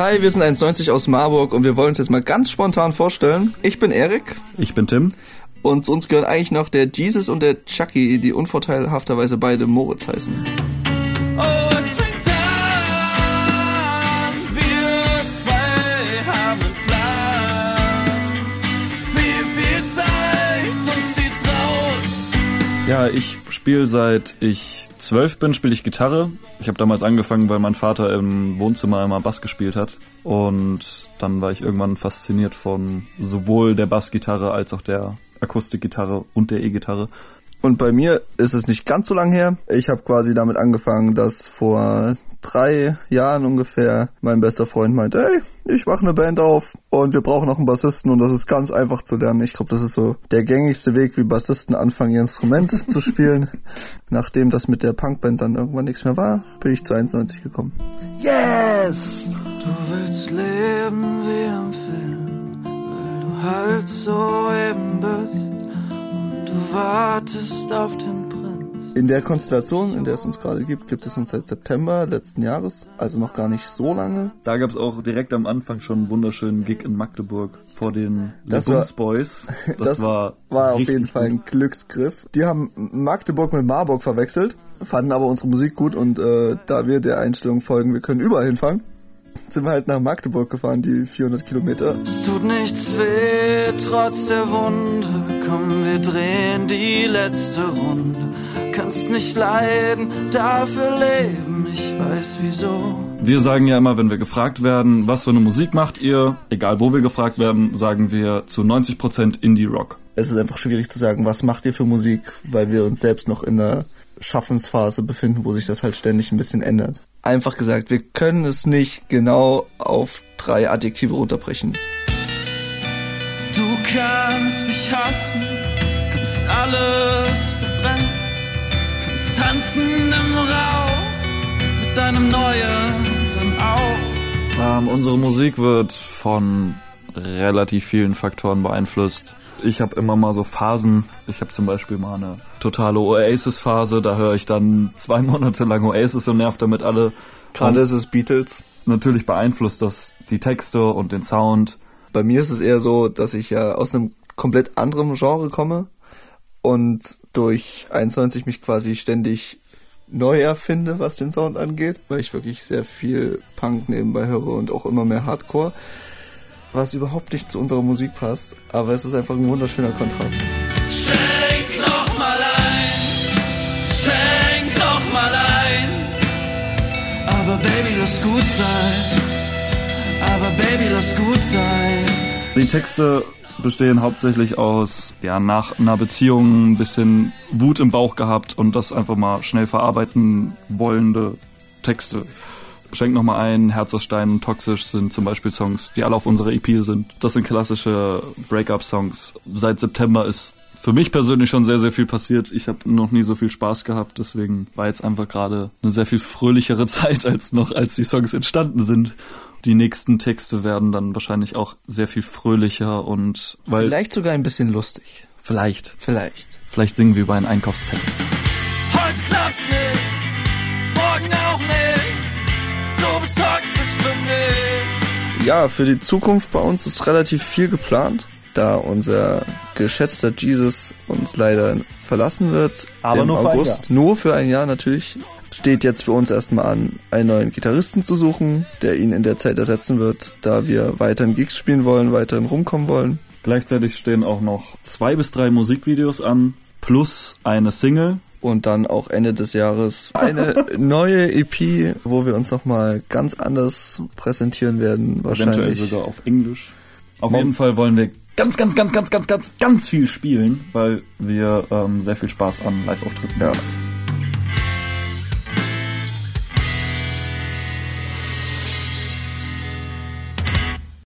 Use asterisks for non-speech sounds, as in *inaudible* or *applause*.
Hi, wir sind 1,90 aus Marburg und wir wollen uns jetzt mal ganz spontan vorstellen. Ich bin Erik. Ich bin Tim. Und zu uns gehören eigentlich noch der Jesus und der Chucky, die unvorteilhafterweise beide Moritz heißen. Ja, ich spiele seit ich zwölf bin, spiele ich Gitarre. Ich habe damals angefangen, weil mein Vater im Wohnzimmer immer Bass gespielt hat. Und dann war ich irgendwann fasziniert von sowohl der Bassgitarre als auch der Akustikgitarre und der E-Gitarre. Und bei mir ist es nicht ganz so lang her. Ich habe quasi damit angefangen, dass vor drei Jahren ungefähr mein bester Freund meinte, hey, ich mache eine Band auf und wir brauchen noch einen Bassisten und das ist ganz einfach zu lernen. Ich glaube, das ist so der gängigste Weg, wie Bassisten anfangen, ihr Instrument zu *laughs* spielen. Nachdem das mit der Punkband dann irgendwann nichts mehr war, bin ich zu 1,90 gekommen. Yes! Du willst leben wie im Film, weil du halt so eben bist. Und du wartest auf den Prinz. In der Konstellation, in der es uns gerade gibt, gibt es uns seit September letzten Jahres, also noch gar nicht so lange. Da gab es auch direkt am Anfang schon einen wunderschönen Gig in Magdeburg vor den Das war- Boys. *laughs* Das, Das war, war auf jeden Fall ein Glücksgriff. Die haben Magdeburg mit Marburg verwechselt, fanden aber unsere Musik gut und äh, da wir der Einstellung folgen, wir können überall hinfahren, sind wir halt nach Magdeburg gefahren, die 400 Kilometer. Es tut nichts weh, trotz der Wunde. Komm, wir drehen die letzte Runde. Kannst nicht leiden, dafür leben. Ich weiß wieso. Wir sagen ja immer, wenn wir gefragt werden, was für eine Musik macht ihr, egal wo wir gefragt werden, sagen wir zu 90% Indie-Rock. Es ist einfach schwierig zu sagen, was macht ihr für Musik, weil wir uns selbst noch in einer Schaffensphase befinden, wo sich das halt ständig ein bisschen ändert. Einfach gesagt, wir können es nicht genau auf drei Adjektive runterbrechen. Du kannst mich hassen, kannst alles verbrennen, kannst tanzen im Rauch mit deinem neuen dann auch. Ähm, unsere Musik wird von relativ vielen Faktoren beeinflusst. Ich habe immer mal so Phasen. Ich habe zum Beispiel mal eine totale Oasis-Phase. Da höre ich dann zwei *laughs* Monate lang Oasis und nerv damit alle. Gerade ist es Beatles. Natürlich beeinflusst das die Texte und den Sound. Bei mir ist es eher so, dass ich ja aus einem komplett anderen Genre komme und durch 91 mich quasi ständig neu erfinde, was den Sound angeht, weil ich wirklich sehr viel Punk nebenbei höre und auch immer mehr Hardcore, was überhaupt nicht zu unserer Musik passt, aber es ist einfach ein wunderschöner Kontrast. Schenk noch mal ein, schenk noch mal ein. Aber Baby, lass gut sein. Aber Baby, lass gut sein. Die Texte bestehen hauptsächlich aus, ja, nach einer Beziehung ein bisschen Wut im Bauch gehabt und das einfach mal schnell verarbeiten wollende Texte. Schenk noch mal ein, Herz aus Stein und Toxisch sind zum Beispiel Songs, die alle auf unserer EP sind. Das sind klassische Break-up-Songs. Seit September ist für mich persönlich schon sehr, sehr viel passiert. Ich habe noch nie so viel Spaß gehabt, deswegen war jetzt einfach gerade eine sehr viel fröhlichere *laughs* Zeit als noch, als die Songs entstanden sind. Die nächsten Texte werden dann wahrscheinlich auch sehr viel fröhlicher und weil Vielleicht sogar ein bisschen lustig. vielleicht, Vielleicht. vielleicht singen wir über einen Einkaufszettel. Heute klappt's nicht, morgen auch nicht. Ja, für die Zukunft bei uns ist relativ viel geplant, da unser geschätzter Jesus uns leider verlassen wird. Aber im nur für ein August. Nur für ein Jahr natürlich. Steht jetzt für uns erstmal an, einen neuen Gitarristen zu suchen, der ihn in der Zeit ersetzen wird, da wir weiterhin Gigs spielen wollen, weiterhin rumkommen wollen. Gleichzeitig stehen auch noch zwei bis drei Musikvideos an, plus eine Single. Und dann auch Ende des Jahres eine *laughs* neue EP, wo wir uns nochmal ganz anders präsentieren werden. Eventuell Wahrscheinlich. sogar auf Englisch. Auf jeden Fall wollen wir ganz, ganz, ganz, ganz, ganz, ganz, ganz viel spielen, weil wir ähm, sehr viel Spaß an Live-Auftritten Ja. haben.